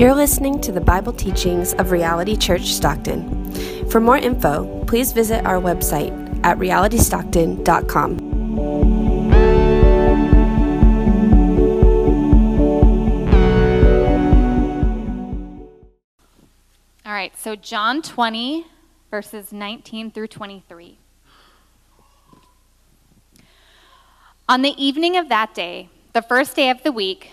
You're listening to the Bible teachings of Reality Church Stockton. For more info, please visit our website at realitystockton.com. All right, so John 20, verses 19 through 23. On the evening of that day, the first day of the week,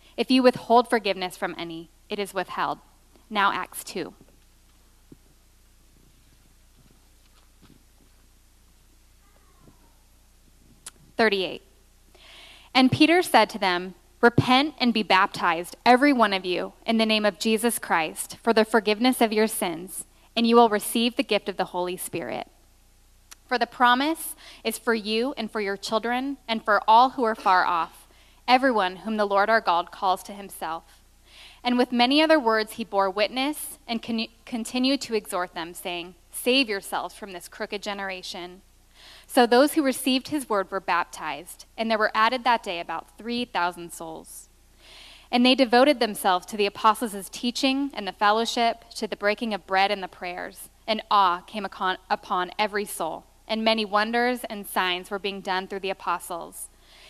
If you withhold forgiveness from any, it is withheld. Now, Acts 2. Thirty-eight. And Peter said to them, Repent and be baptized, every one of you, in the name of Jesus Christ, for the forgiveness of your sins, and you will receive the gift of the Holy Spirit. For the promise is for you and for your children, and for all who are far off everyone whom the Lord our God calls to himself. And with many other words he bore witness and con- continued to exhort them, saying, Save yourselves from this crooked generation. So those who received his word were baptized, and there were added that day about 3,000 souls. And they devoted themselves to the apostles' teaching and the fellowship, to the breaking of bread and the prayers. And awe came upon every soul, and many wonders and signs were being done through the apostles.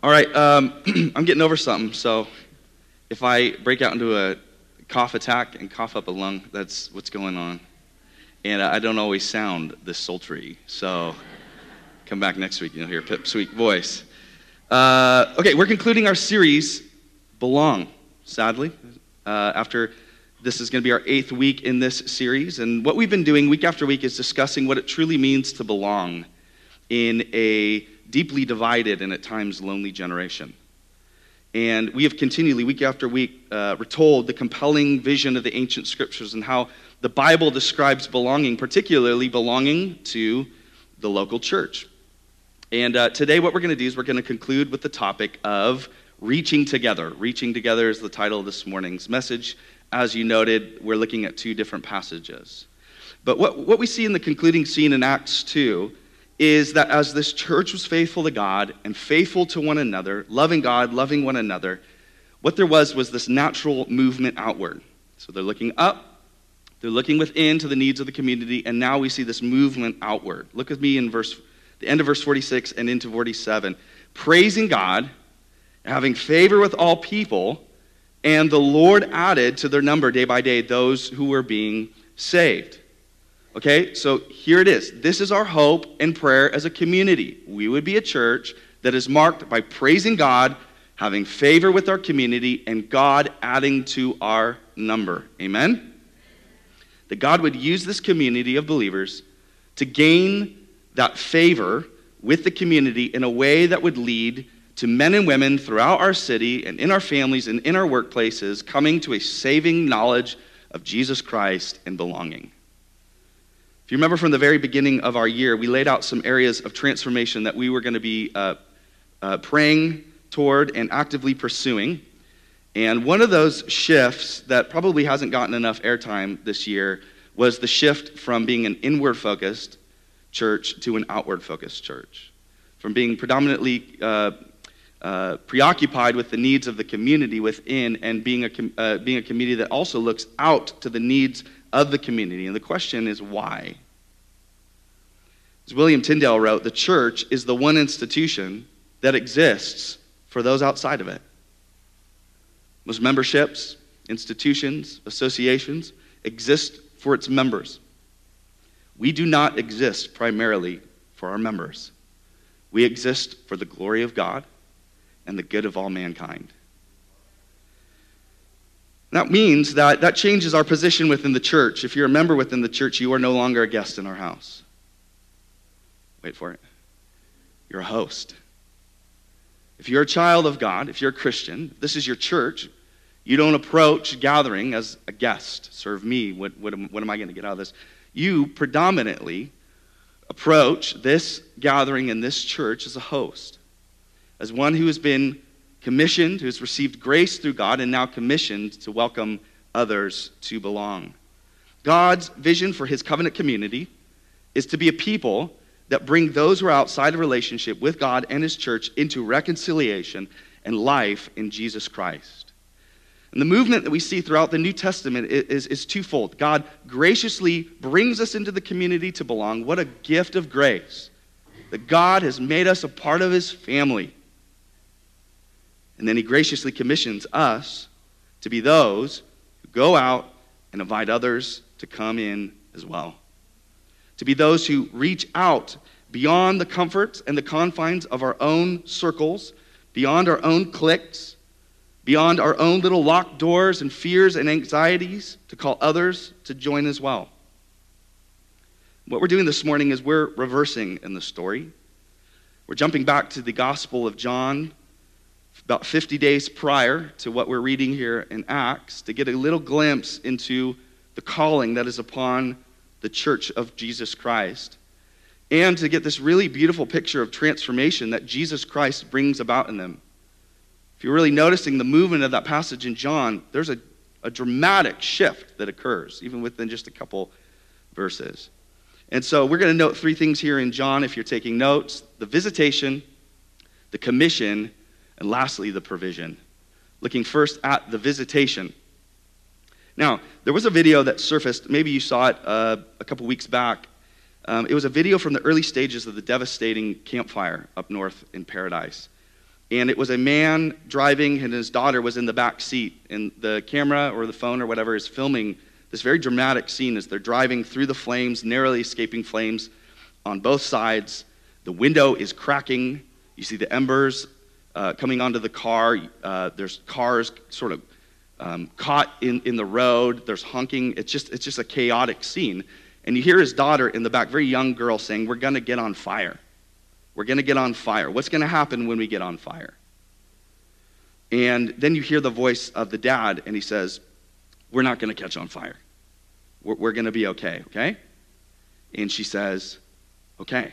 All right, um, I'm getting over something, so if I break out into a cough attack and cough up a lung, that's what's going on. And I don't always sound this sultry, so come back next week you'll hear Pip's sweet voice. Uh, okay, we're concluding our series, Belong, sadly, uh, after this is going to be our eighth week in this series. And what we've been doing week after week is discussing what it truly means to belong in a deeply divided and at times lonely generation. And we have continually, week after week, uh, retold the compelling vision of the ancient scriptures and how the Bible describes belonging, particularly belonging to the local church. And uh, today, what we're going to do is we're going to conclude with the topic of reaching together. Reaching together is the title of this morning's message. As you noted, we're looking at two different passages. But what, what we see in the concluding scene in Acts 2 is that as this church was faithful to God and faithful to one another, loving God, loving one another, what there was was this natural movement outward. So they're looking up, they're looking within to the needs of the community, and now we see this movement outward. Look at me in verse, the end of verse 46 and into 47. Praising God, having favor with all people, and the Lord added to their number day by day those who were being saved. Okay, so here it is. This is our hope and prayer as a community. We would be a church that is marked by praising God, having favor with our community, and God adding to our number. Amen? That God would use this community of believers to gain that favor with the community in a way that would lead to men and women throughout our city and in our families and in our workplaces coming to a saving knowledge of Jesus Christ and belonging. If you remember from the very beginning of our year, we laid out some areas of transformation that we were going to be uh, uh, praying toward and actively pursuing. And one of those shifts that probably hasn't gotten enough airtime this year was the shift from being an inward focused church to an outward focused church. From being predominantly uh, uh, preoccupied with the needs of the community within and being a, com- uh, being a community that also looks out to the needs of the community. And the question is why? As William Tyndale wrote, the church is the one institution that exists for those outside of it. Most memberships, institutions, associations exist for its members. We do not exist primarily for our members. We exist for the glory of God and the good of all mankind. That means that that changes our position within the church. If you're a member within the church, you are no longer a guest in our house. Wait for it. You're a host. If you're a child of God, if you're a Christian, this is your church, you don't approach gathering as a guest. Serve me. What, what, am, what am I going to get out of this? You predominantly approach this gathering in this church as a host, as one who has been commissioned, who has received grace through God, and now commissioned to welcome others to belong. God's vision for his covenant community is to be a people that bring those who are outside of relationship with God and his church into reconciliation and life in Jesus Christ. And the movement that we see throughout the New Testament is, is, twofold. God graciously brings us into the community to belong. What a gift of grace that God has made us a part of his family. And then he graciously commissions us to be those who go out and invite others to come in as well. To be those who reach out beyond the comforts and the confines of our own circles, beyond our own cliques beyond our own little locked doors and fears and anxieties to call others to join as well. What we're doing this morning is we're reversing in the story. We're jumping back to the Gospel of John about 50 days prior to what we're reading here in Acts to get a little glimpse into the calling that is upon the church of Jesus Christ and to get this really beautiful picture of transformation that Jesus Christ brings about in them. If you're really noticing the movement of that passage in John, there's a, a dramatic shift that occurs, even within just a couple verses. And so we're going to note three things here in John if you're taking notes the visitation, the commission, and lastly, the provision. Looking first at the visitation. Now, there was a video that surfaced, maybe you saw it uh, a couple weeks back. Um, it was a video from the early stages of the devastating campfire up north in Paradise and it was a man driving and his daughter was in the back seat and the camera or the phone or whatever is filming this very dramatic scene as they're driving through the flames narrowly escaping flames on both sides the window is cracking you see the embers uh, coming onto the car uh, there's cars sort of um, caught in, in the road there's honking it's just it's just a chaotic scene and you hear his daughter in the back very young girl saying we're going to get on fire we're going to get on fire. What's going to happen when we get on fire? And then you hear the voice of the dad, and he says, We're not going to catch on fire. We're, we're going to be okay, okay? And she says, Okay.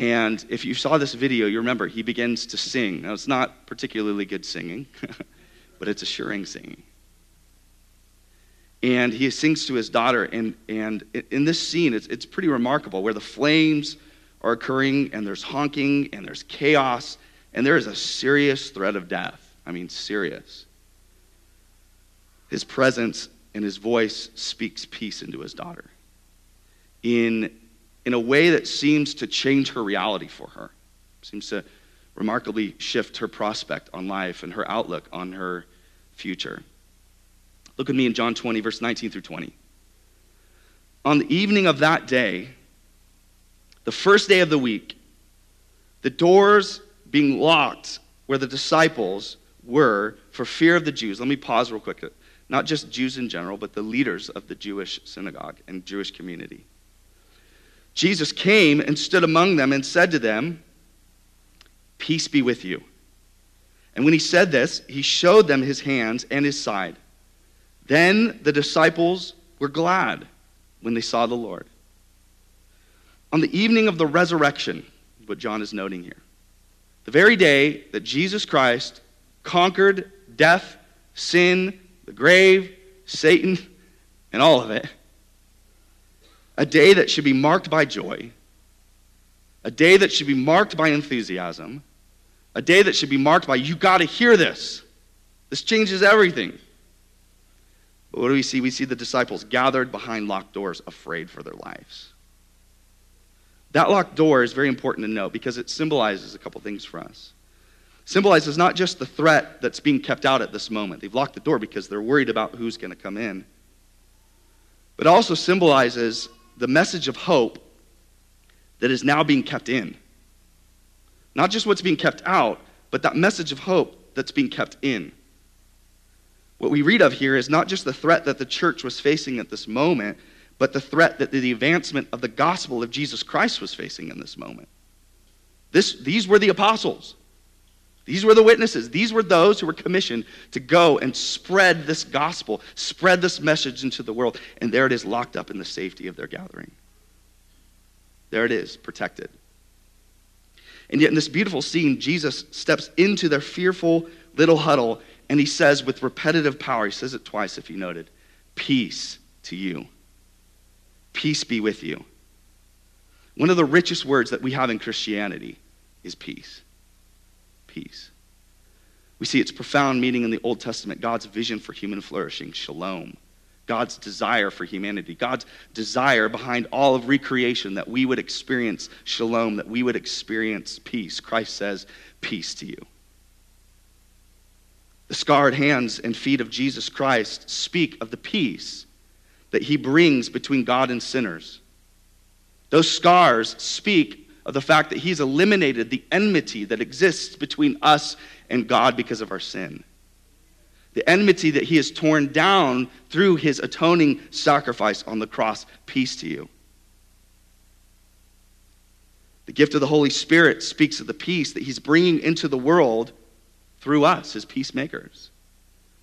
And if you saw this video, you remember he begins to sing. Now, it's not particularly good singing, but it's assuring singing. And he sings to his daughter, and, and in this scene, it's, it's pretty remarkable where the flames are occurring, and there's honking, and there's chaos, and there is a serious threat of death. I mean, serious. His presence and his voice speaks peace into his daughter in, in a way that seems to change her reality for her, seems to remarkably shift her prospect on life and her outlook on her future. Look at me in John 20, verse 19 through 20. On the evening of that day, the first day of the week, the doors being locked where the disciples were for fear of the Jews. Let me pause real quick. Not just Jews in general, but the leaders of the Jewish synagogue and Jewish community. Jesus came and stood among them and said to them, Peace be with you. And when he said this, he showed them his hands and his side. Then the disciples were glad when they saw the Lord. On the evening of the resurrection, what John is noting here, the very day that Jesus Christ conquered death, sin, the grave, Satan, and all of it, a day that should be marked by joy, a day that should be marked by enthusiasm, a day that should be marked by, you got to hear this. This changes everything. But what do we see? We see the disciples gathered behind locked doors, afraid for their lives. That locked door is very important to know because it symbolizes a couple things for us. Symbolizes not just the threat that's being kept out at this moment. They've locked the door because they're worried about who's going to come in. but also symbolizes the message of hope that is now being kept in. Not just what's being kept out, but that message of hope that's being kept in. What we read of here is not just the threat that the church was facing at this moment, but the threat that the advancement of the gospel of Jesus Christ was facing in this moment. This, these were the apostles. These were the witnesses. These were those who were commissioned to go and spread this gospel, spread this message into the world. And there it is, locked up in the safety of their gathering. There it is, protected. And yet, in this beautiful scene, Jesus steps into their fearful little huddle and he says, with repetitive power, he says it twice if you noted, peace to you. Peace be with you. One of the richest words that we have in Christianity is peace. Peace. We see its profound meaning in the Old Testament God's vision for human flourishing, shalom. God's desire for humanity, God's desire behind all of recreation that we would experience shalom, that we would experience peace. Christ says, Peace to you. The scarred hands and feet of Jesus Christ speak of the peace that he brings between God and sinners. Those scars speak of the fact that he's eliminated the enmity that exists between us and God because of our sin. The enmity that he has torn down through his atoning sacrifice on the cross. Peace to you. The gift of the Holy Spirit speaks of the peace that he's bringing into the world through us, his peacemakers,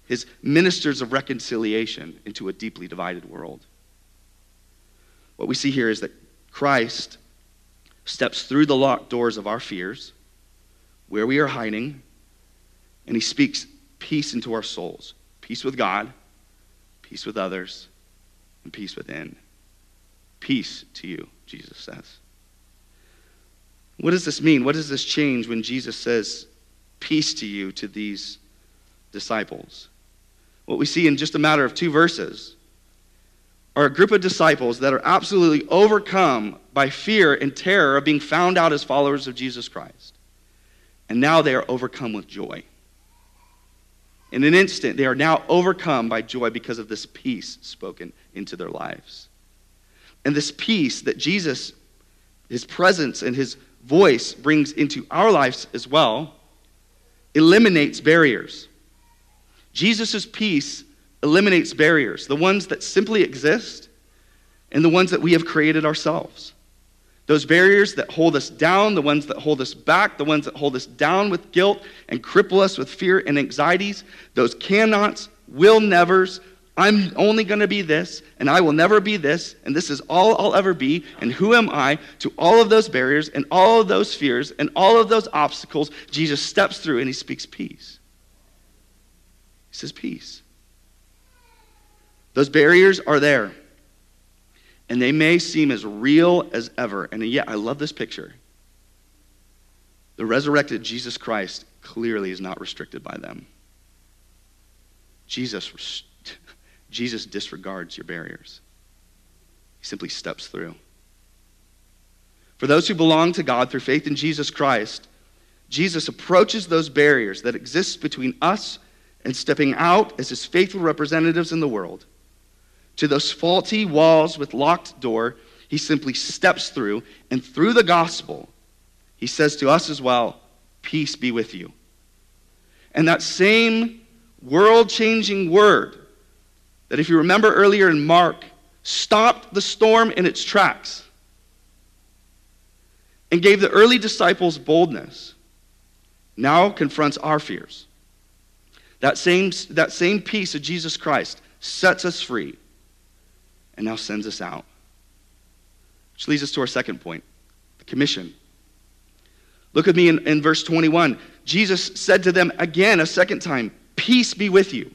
his ministers of reconciliation into a deeply divided world. What we see here is that Christ steps through the locked doors of our fears, where we are hiding, and he speaks peace into our souls peace with God, peace with others, and peace within. Peace to you, Jesus says. What does this mean? What does this change when Jesus says, Peace to you to these disciples. What we see in just a matter of two verses are a group of disciples that are absolutely overcome by fear and terror of being found out as followers of Jesus Christ. And now they are overcome with joy. In an instant, they are now overcome by joy because of this peace spoken into their lives. And this peace that Jesus, his presence and his voice brings into our lives as well, eliminates barriers. Jesus' peace eliminates barriers, the ones that simply exist and the ones that we have created ourselves. Those barriers that hold us down, the ones that hold us back, the ones that hold us down with guilt and cripple us with fear and anxieties, those cannots, will nevers, I'm only going to be this, and I will never be this, and this is all I'll ever be, and who am I to all of those barriers and all of those fears and all of those obstacles? Jesus steps through and he speaks peace. He says, Peace. Those barriers are there, and they may seem as real as ever. And yet, I love this picture. The resurrected Jesus Christ clearly is not restricted by them. Jesus Jesus disregards your barriers, He simply steps through. For those who belong to God through faith in Jesus Christ, Jesus approaches those barriers that exist between us and stepping out as his faithful representatives in the world. To those faulty walls with locked door, he simply steps through, and through the gospel, he says to us as well, Peace be with you. And that same world changing word that if you remember earlier in Mark, stopped the storm in its tracks and gave the early disciples boldness, now confronts our fears. That same, that same peace of Jesus Christ sets us free and now sends us out. Which leads us to our second point the commission. Look with me in, in verse 21. Jesus said to them again, a second time, Peace be with you.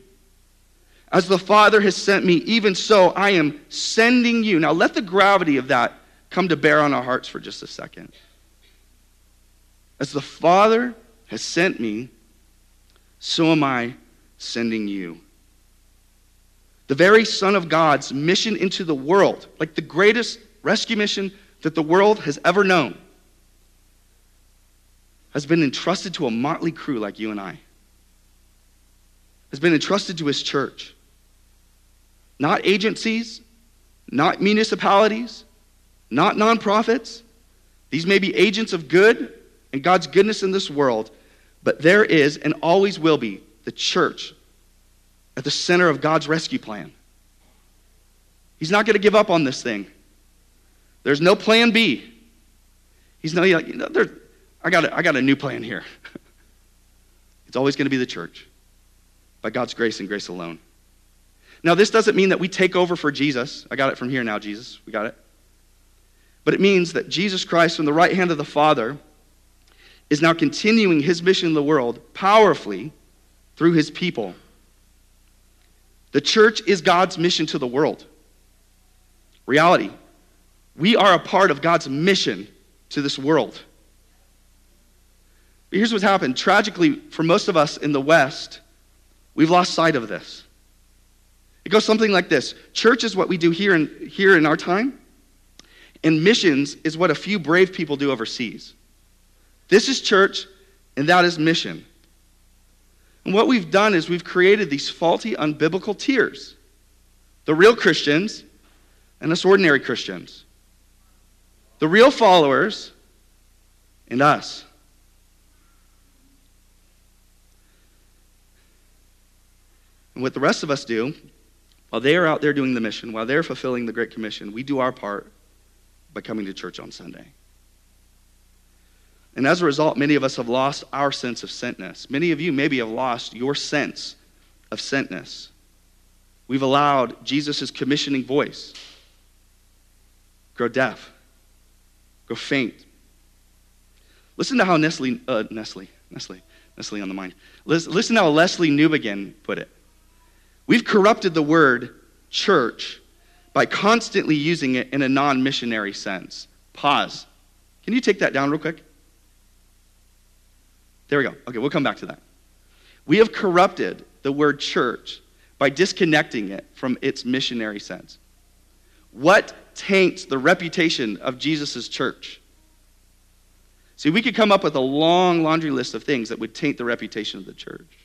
As the Father has sent me, even so I am sending you. Now let the gravity of that come to bear on our hearts for just a second. As the Father has sent me, so am I sending you. The very Son of God's mission into the world, like the greatest rescue mission that the world has ever known, has been entrusted to a motley crew like you and I, has been entrusted to his church. Not agencies, not municipalities, not nonprofits. These may be agents of good and God's goodness in this world, but there is and always will be the church at the center of God's rescue plan. He's not going to give up on this thing. There's no plan B. He's not like, you know, there, I, got a, I got a new plan here. it's always going to be the church by God's grace and grace alone. Now, this doesn't mean that we take over for Jesus. I got it from here now, Jesus. We got it. But it means that Jesus Christ, from the right hand of the Father, is now continuing his mission in the world powerfully through his people. The church is God's mission to the world. Reality. We are a part of God's mission to this world. But here's what's happened. Tragically, for most of us in the West, we've lost sight of this. It goes something like this Church is what we do here in, here in our time, and missions is what a few brave people do overseas. This is church, and that is mission. And what we've done is we've created these faulty, unbiblical tiers the real Christians and us ordinary Christians, the real followers and us. And what the rest of us do, while they are out there doing the mission, while they're fulfilling the Great Commission, we do our part by coming to church on Sunday. And as a result, many of us have lost our sense of sentness. Many of you maybe have lost your sense of sentness. We've allowed Jesus' commissioning voice grow deaf, grow faint. Listen to how Nestle, uh, Nestle, Nestle, Nestle on the mind. Listen, how Lesslie Newbigin put it. We've corrupted the word church by constantly using it in a non missionary sense. Pause. Can you take that down real quick? There we go. Okay, we'll come back to that. We have corrupted the word church by disconnecting it from its missionary sense. What taints the reputation of Jesus' church? See, we could come up with a long laundry list of things that would taint the reputation of the church.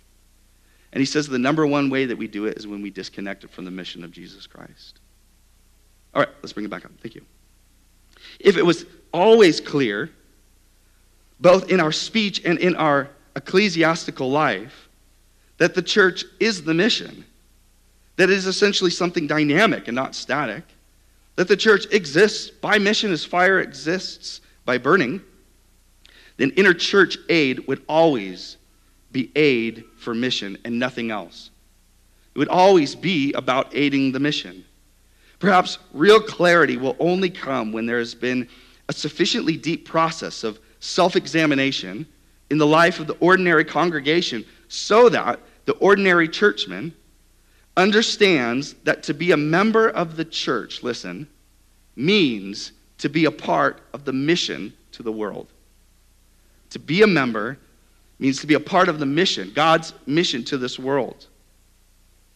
And he says the number one way that we do it is when we disconnect it from the mission of Jesus Christ. All right, let's bring it back up. Thank you. If it was always clear both in our speech and in our ecclesiastical life, that the church is the mission, that it is essentially something dynamic and not static, that the church exists by mission as fire exists by burning, then interchurch aid would always be aid for mission and nothing else. It would always be about aiding the mission. Perhaps real clarity will only come when there has been a sufficiently deep process of self examination in the life of the ordinary congregation so that the ordinary churchman understands that to be a member of the church, listen, means to be a part of the mission to the world. To be a member means to be a part of the mission, God's mission to this world.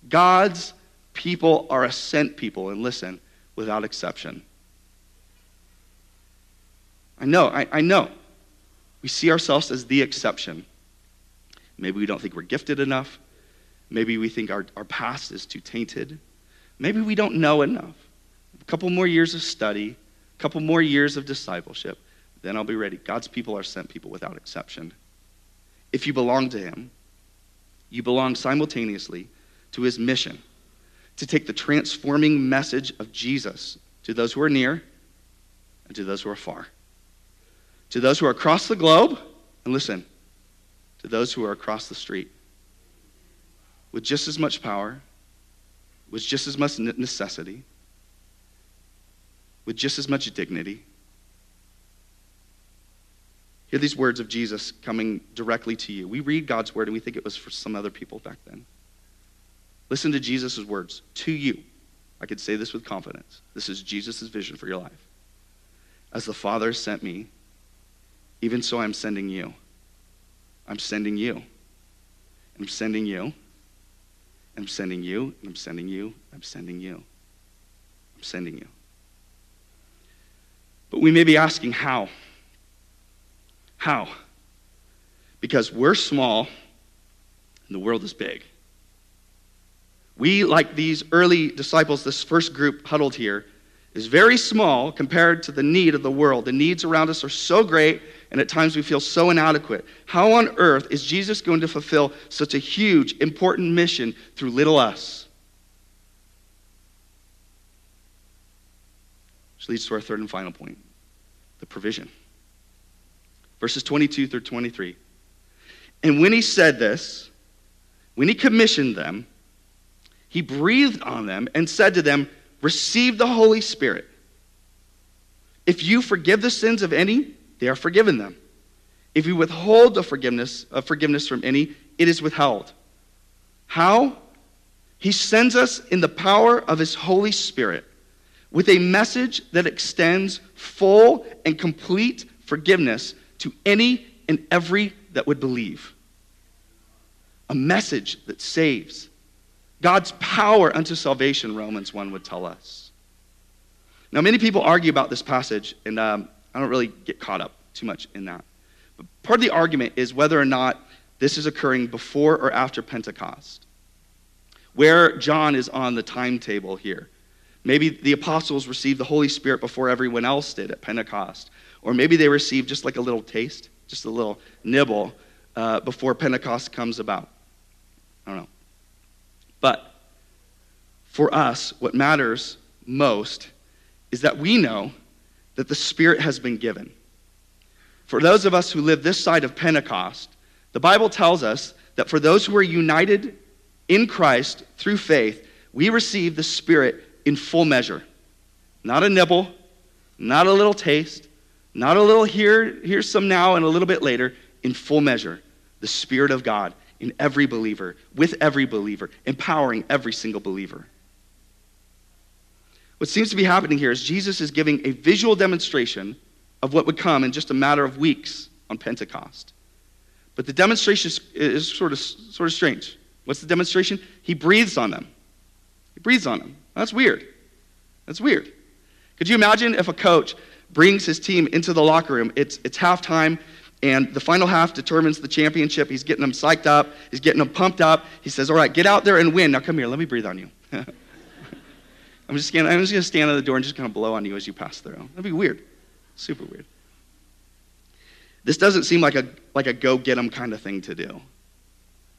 God's people are a sent people, and listen, without exception. I know, I, I know. We see ourselves as the exception. Maybe we don't think we're gifted enough. Maybe we think our, our past is too tainted. Maybe we don't know enough. A couple more years of study, a couple more years of discipleship, then I'll be ready. God's people are sent people without exception. If you belong to Him, you belong simultaneously to His mission to take the transforming message of Jesus to those who are near and to those who are far to those who are across the globe, and listen, to those who are across the street with just as much power, with just as much necessity, with just as much dignity. Hear these words of Jesus coming directly to you. We read God's word and we think it was for some other people back then. Listen to Jesus' words to you. I could say this with confidence. This is Jesus' vision for your life. As the Father sent me, even so, I'm sending you. I'm sending you. I'm sending you. I'm sending you. I'm sending you. I'm sending you. I'm sending you. But we may be asking how? How? Because we're small and the world is big. We, like these early disciples, this first group huddled here, is very small compared to the need of the world. The needs around us are so great, and at times we feel so inadequate. How on earth is Jesus going to fulfill such a huge, important mission through little us? Which leads to our third and final point the provision. Verses 22 through 23. And when he said this, when he commissioned them, he breathed on them and said to them, Receive the Holy Spirit. If you forgive the sins of any, they are forgiven them. If you withhold the forgiveness of forgiveness from any, it is withheld. How? He sends us in the power of his Holy Spirit with a message that extends full and complete forgiveness to any and every that would believe. A message that saves. God's power unto salvation, Romans 1 would tell us. Now, many people argue about this passage, and um, I don't really get caught up too much in that. But part of the argument is whether or not this is occurring before or after Pentecost, where John is on the timetable here. Maybe the apostles received the Holy Spirit before everyone else did at Pentecost. Or maybe they received just like a little taste, just a little nibble uh, before Pentecost comes about. I don't know. But for us, what matters most is that we know that the Spirit has been given. For those of us who live this side of Pentecost, the Bible tells us that for those who are united in Christ through faith, we receive the Spirit in full measure. Not a nibble, not a little taste, not a little here, here's some now and a little bit later, in full measure. The Spirit of God in every believer, with every believer, empowering every single believer. What seems to be happening here is Jesus is giving a visual demonstration of what would come in just a matter of weeks on Pentecost. But the demonstration is sort of, sort of strange. What's the demonstration? He breathes on them. He breathes on them. That's weird. That's weird. Could you imagine if a coach brings his team into the locker room? It's, it's halftime, and the final half determines the championship. He's getting them psyched up, he's getting them pumped up. He says, All right, get out there and win. Now come here, let me breathe on you. I'm just, gonna, I'm just gonna stand at the door and just kind of blow on you as you pass through. That'd be weird. Super weird. This doesn't seem like a, like a go get them kind of thing to do.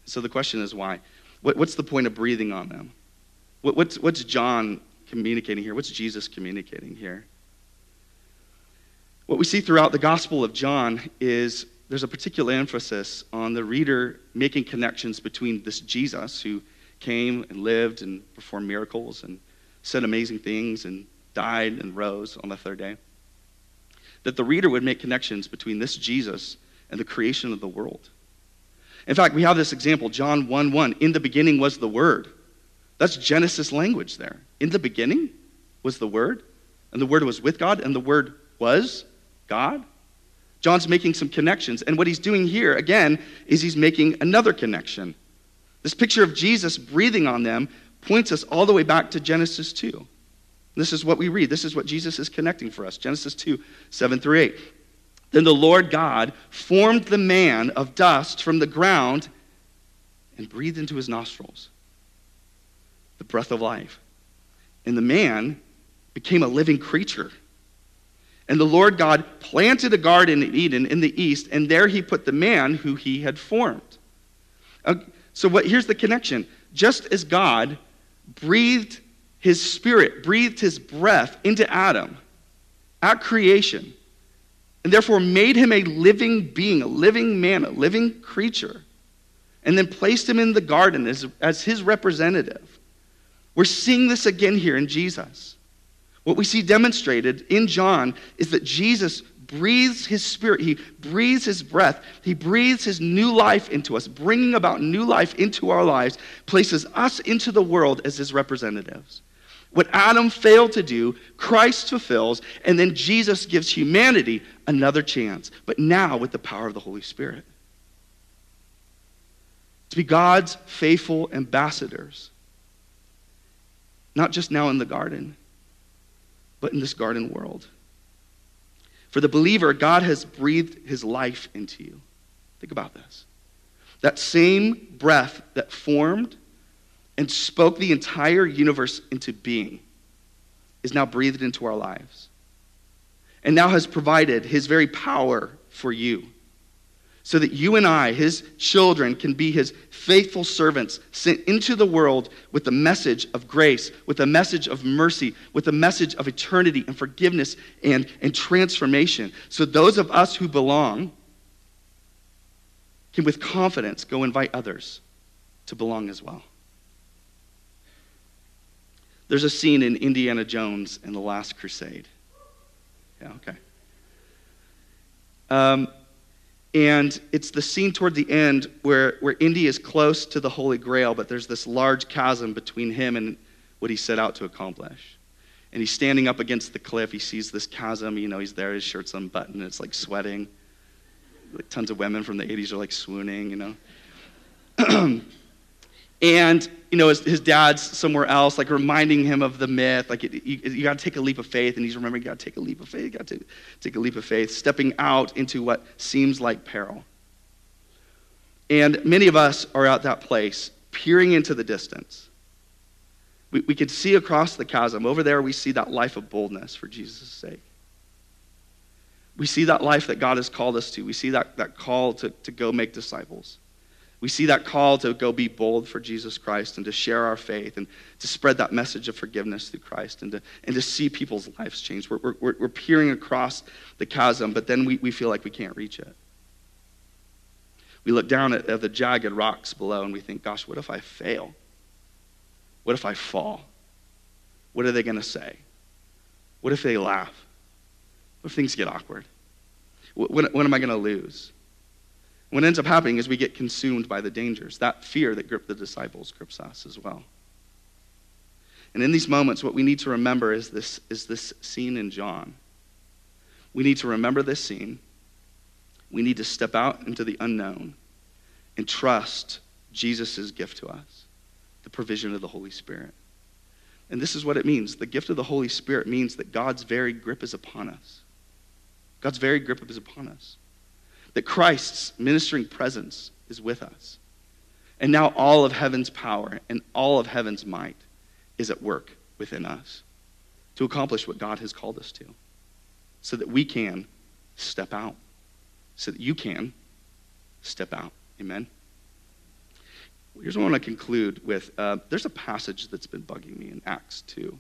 So the question is why? What, what's the point of breathing on them? What, what's, what's John communicating here? What's Jesus communicating here? What we see throughout the Gospel of John is there's a particular emphasis on the reader making connections between this Jesus who came and lived and performed miracles and said amazing things and died and rose on the third day. That the reader would make connections between this Jesus and the creation of the world. In fact, we have this example, John 1 1. In the beginning was the Word. That's Genesis language there. In the beginning was the Word, and the Word was with God, and the Word was God. John's making some connections. And what he's doing here, again, is he's making another connection. This picture of Jesus breathing on them points us all the way back to Genesis 2. This is what we read. This is what Jesus is connecting for us Genesis 2 7 through 8. Then the Lord God formed the man of dust from the ground and breathed into his nostrils the breath of life. And the man became a living creature. And the Lord God planted a garden in Eden in the east, and there he put the man who he had formed. Uh, so, what, here's the connection. Just as God breathed his spirit, breathed his breath into Adam at creation, and therefore made him a living being, a living man, a living creature, and then placed him in the garden as, as his representative. We're seeing this again here in Jesus. What we see demonstrated in John is that Jesus breathes his spirit, he breathes his breath, he breathes his new life into us, bringing about new life into our lives, places us into the world as his representatives. What Adam failed to do, Christ fulfills, and then Jesus gives humanity another chance, but now with the power of the Holy Spirit. To be God's faithful ambassadors, not just now in the garden but in this garden world. For the believer, God has breathed his life into you. Think about this. That same breath that formed and spoke the entire universe into being is now breathed into our lives and now has provided his very power for you so that you and I, his children, can be his faithful servants sent into the world with the message of grace, with a message of mercy, with a message of eternity and forgiveness and, and transformation. So those of us who belong can, with confidence, go invite others to belong as well. There's a scene in Indiana Jones and The Last Crusade. Yeah, okay. Um, and it's the scene toward the end where, where Indy is close to the Holy Grail, but there's this large chasm between him and what he set out to accomplish. And he's standing up against the cliff. He sees this chasm. You know, he's there, his shirt's unbuttoned, it's like sweating. Like tons of women from the 80s are like swooning, you know. and you know his, his, dad's somewhere else like reminding him of the myth like it, you, you got to take a leap of faith and he's remembering you got to take a leap of faith you got to take a leap of faith stepping out into what seems like peril. And many of us are at that place peering into the distance. We, we can see across the chasm. Over there we see that life of boldness for jesus' sake. We see that life that god has called us to. We see that, that call to, to go make disciples we see that call to go be bold for Jesus Christ and to share our faith and to spread that message of forgiveness through Christ and to, and to see people's lives change. We're, we're, we're peering across the chasm, but then we, we feel like we can't reach it. We look down at, at the jagged rocks below and we think, gosh, what if I fail? What if I fall? What are they going to say? What if they laugh? What if things get awkward? What, what, what am I going to lose? What ends up happening is we get consumed by the dangers. That fear that gripped the disciples grips us as well. And in these moments, what we need to remember is this, is this scene in John. We need to remember this scene. We need to step out into the unknown and trust Jesus' gift to us, the provision of the Holy Spirit. And this is what it means. The gift of the Holy Spirit means that God's very grip is upon us. God's very grip is upon us that Christ's ministering presence is with us. And now all of heaven's power and all of heaven's might is at work within us to accomplish what God has called us to so that we can step out, so that you can step out. Amen? Here's what I want to conclude with. Uh, there's a passage that's been bugging me in Acts 2.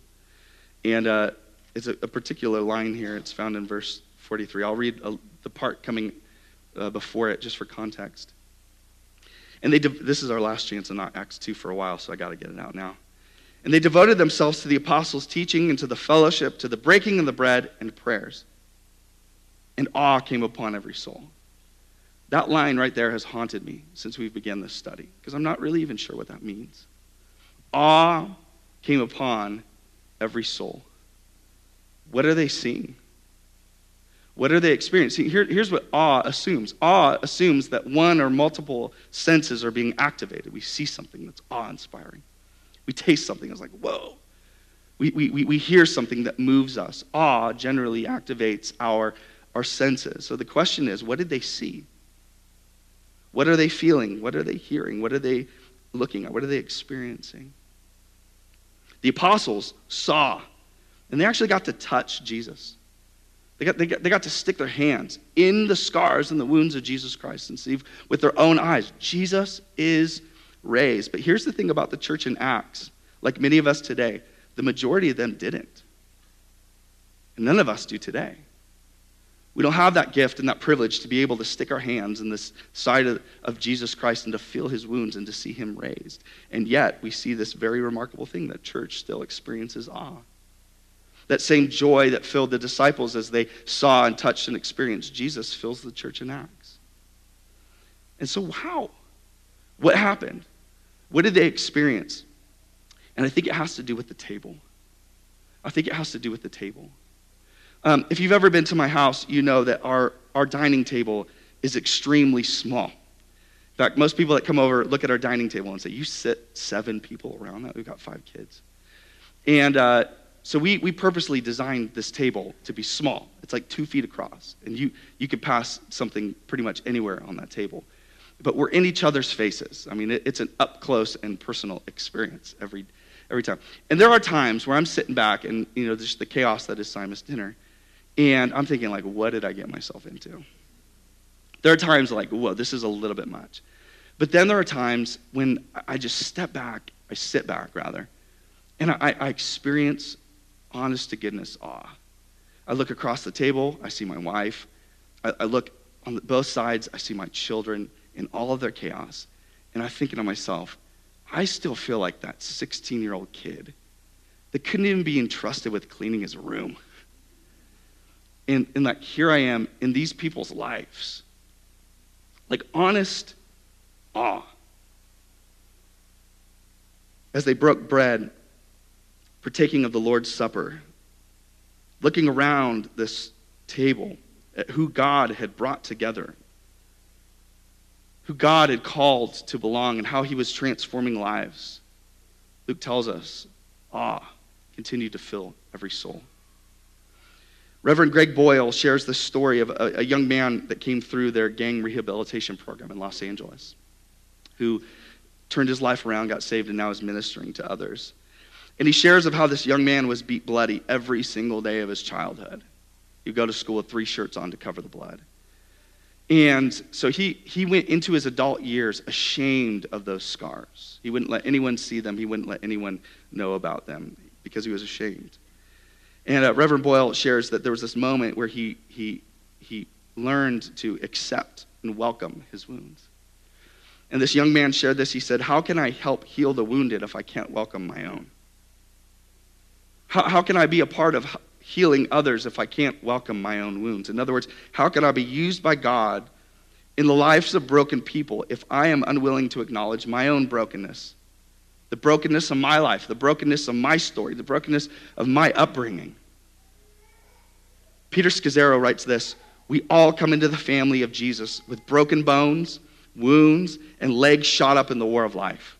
And uh, it's a, a, particular line here. It's found in verse 43. I'll read a, the part coming uh, before it, just for context. And they de- this is our last chance in Acts 2 for a while, so I got to get it out now. And they devoted themselves to the apostles' teaching and to the fellowship, to the breaking of the bread and prayers. And awe came upon every soul. That line right there has haunted me since we've began this study, because I'm not really even sure what that means. Awe came upon every soul. What are they seeing? What are they experiencing? Here, here's what awe assumes awe assumes that one or multiple senses are being activated. We see something that's awe inspiring, we taste something that's like, whoa. We, we, we hear something that moves us. Awe generally activates our, our senses. So the question is what did they see? What are they feeling? What are they hearing? What are they looking at? What are they experiencing? The apostles saw, and they actually got to touch Jesus. They got, they, got, they got to stick their hands in the scars and the wounds of Jesus Christ and see with their own eyes Jesus is raised. But here's the thing about the church in Acts like many of us today, the majority of them didn't. And none of us do today. We don't have that gift and that privilege to be able to stick our hands in this side of, of Jesus Christ and to feel his wounds and to see him raised. And yet, we see this very remarkable thing that church still experiences awe. That same joy that filled the disciples as they saw and touched and experienced Jesus fills the church in Acts. And so, how? What happened? What did they experience? And I think it has to do with the table. I think it has to do with the table. Um, if you've ever been to my house, you know that our, our dining table is extremely small. In fact, most people that come over look at our dining table and say, You sit seven people around that? We've got five kids. And uh, so we, we purposely designed this table to be small. It's like two feet across. And you, you could pass something pretty much anywhere on that table. But we're in each other's faces. I mean, it, it's an up close and personal experience every, every time. And there are times where I'm sitting back and, you know, just the chaos that is Simon's dinner. And I'm thinking, like, what did I get myself into? There are times like, whoa, this is a little bit much. But then there are times when I just step back, I sit back rather, and I, I experience honest to goodness awe. I look across the table, I see my wife. I, I look on both sides, I see my children in all of their chaos. And I'm thinking to myself, I still feel like that 16 year old kid that couldn't even be entrusted with cleaning his room. And, and like, here I am in these people's lives. Like, honest awe. As they broke bread, partaking of the Lord's Supper, looking around this table at who God had brought together who God had called to belong and how he was transforming lives. Luke tells us ah, awe continued to fill every soul. Reverend Greg Boyle shares the story of a, a, young man that came through their gang rehabilitation program in Los Angeles who turned his life around, got saved, and now is ministering to others. And he shares of how this young man was beat bloody every single day of his childhood. He'd go to school with three shirts on to cover the blood. And so he, he went into his adult years ashamed of those scars. He wouldn't let anyone see them, he wouldn't let anyone know about them because he was ashamed. And uh, Reverend Boyle shares that there was this moment where he, he, he learned to accept and welcome his wounds. And this young man shared this. He said, How can I help heal the wounded if I can't welcome my own? How, how can I be a part of healing others if I can't welcome my own wounds? In other words, how can I be used by God in the lives of broken people if I am unwilling to acknowledge my own brokenness? The brokenness of my life, the brokenness of my story, the brokenness of my upbringing. Peter Scazzero writes this We all come into the family of Jesus with broken bones, wounds, and legs shot up in the war of life.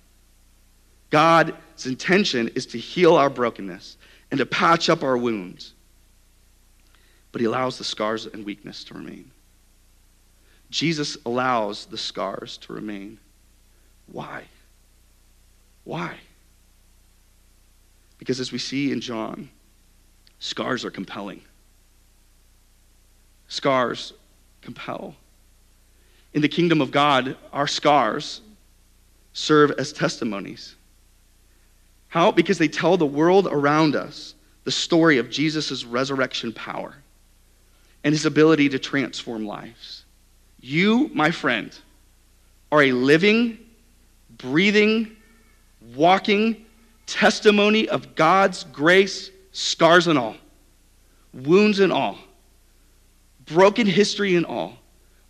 God's intention is to heal our brokenness and to patch up our wounds. But he allows the scars and weakness to remain. Jesus allows the scars to remain. Why? Why? Because as we see in John, scars are compelling. Scars compel. In the kingdom of God, our scars serve as testimonies. How? Because they tell the world around us the story of Jesus' resurrection power and his ability to transform lives. You, my friend, are a living, breathing, walking testimony of God's grace, scars and all, wounds and all, broken history and all,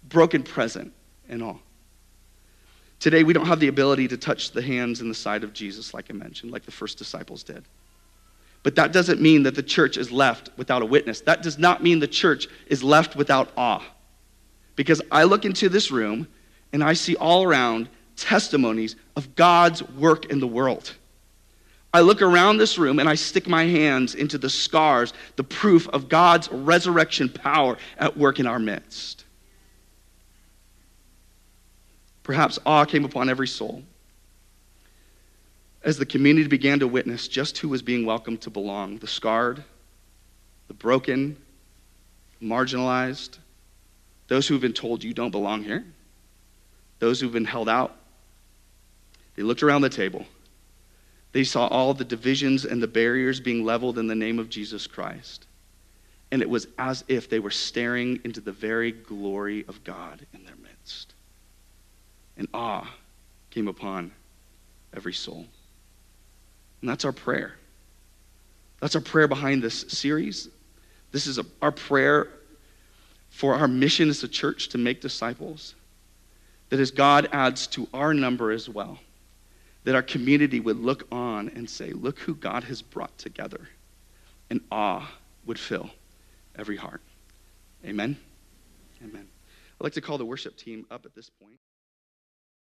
broken present and all. Today, we don't have the ability to touch the hands and the side of Jesus, like I mentioned, like the first disciples did. But that doesn't mean that the church is left without a witness. That does not mean the church is left without awe. Because I look into this room and I see all around testimonies of God's work in the world. I look around this room and I stick my hands into the scars, the proof of God's resurrection power at work in our midst. Perhaps awe came upon every soul as the community began to witness just who was being welcomed to belong the scarred, the broken, marginalized, those who've been told you don't belong here, those who've been held out. They looked around the table. They saw all the divisions and the barriers being leveled in the name of Jesus Christ. And it was as if they were staring into the very glory of God in their and awe came upon every soul. And that's our prayer. That's our prayer behind this series. This is a, our prayer for our mission as a church to make disciples. That as God adds to our number as well, that our community would look on and say, Look who God has brought together. And awe would fill every heart. Amen. Amen. I'd like to call the worship team up at this point.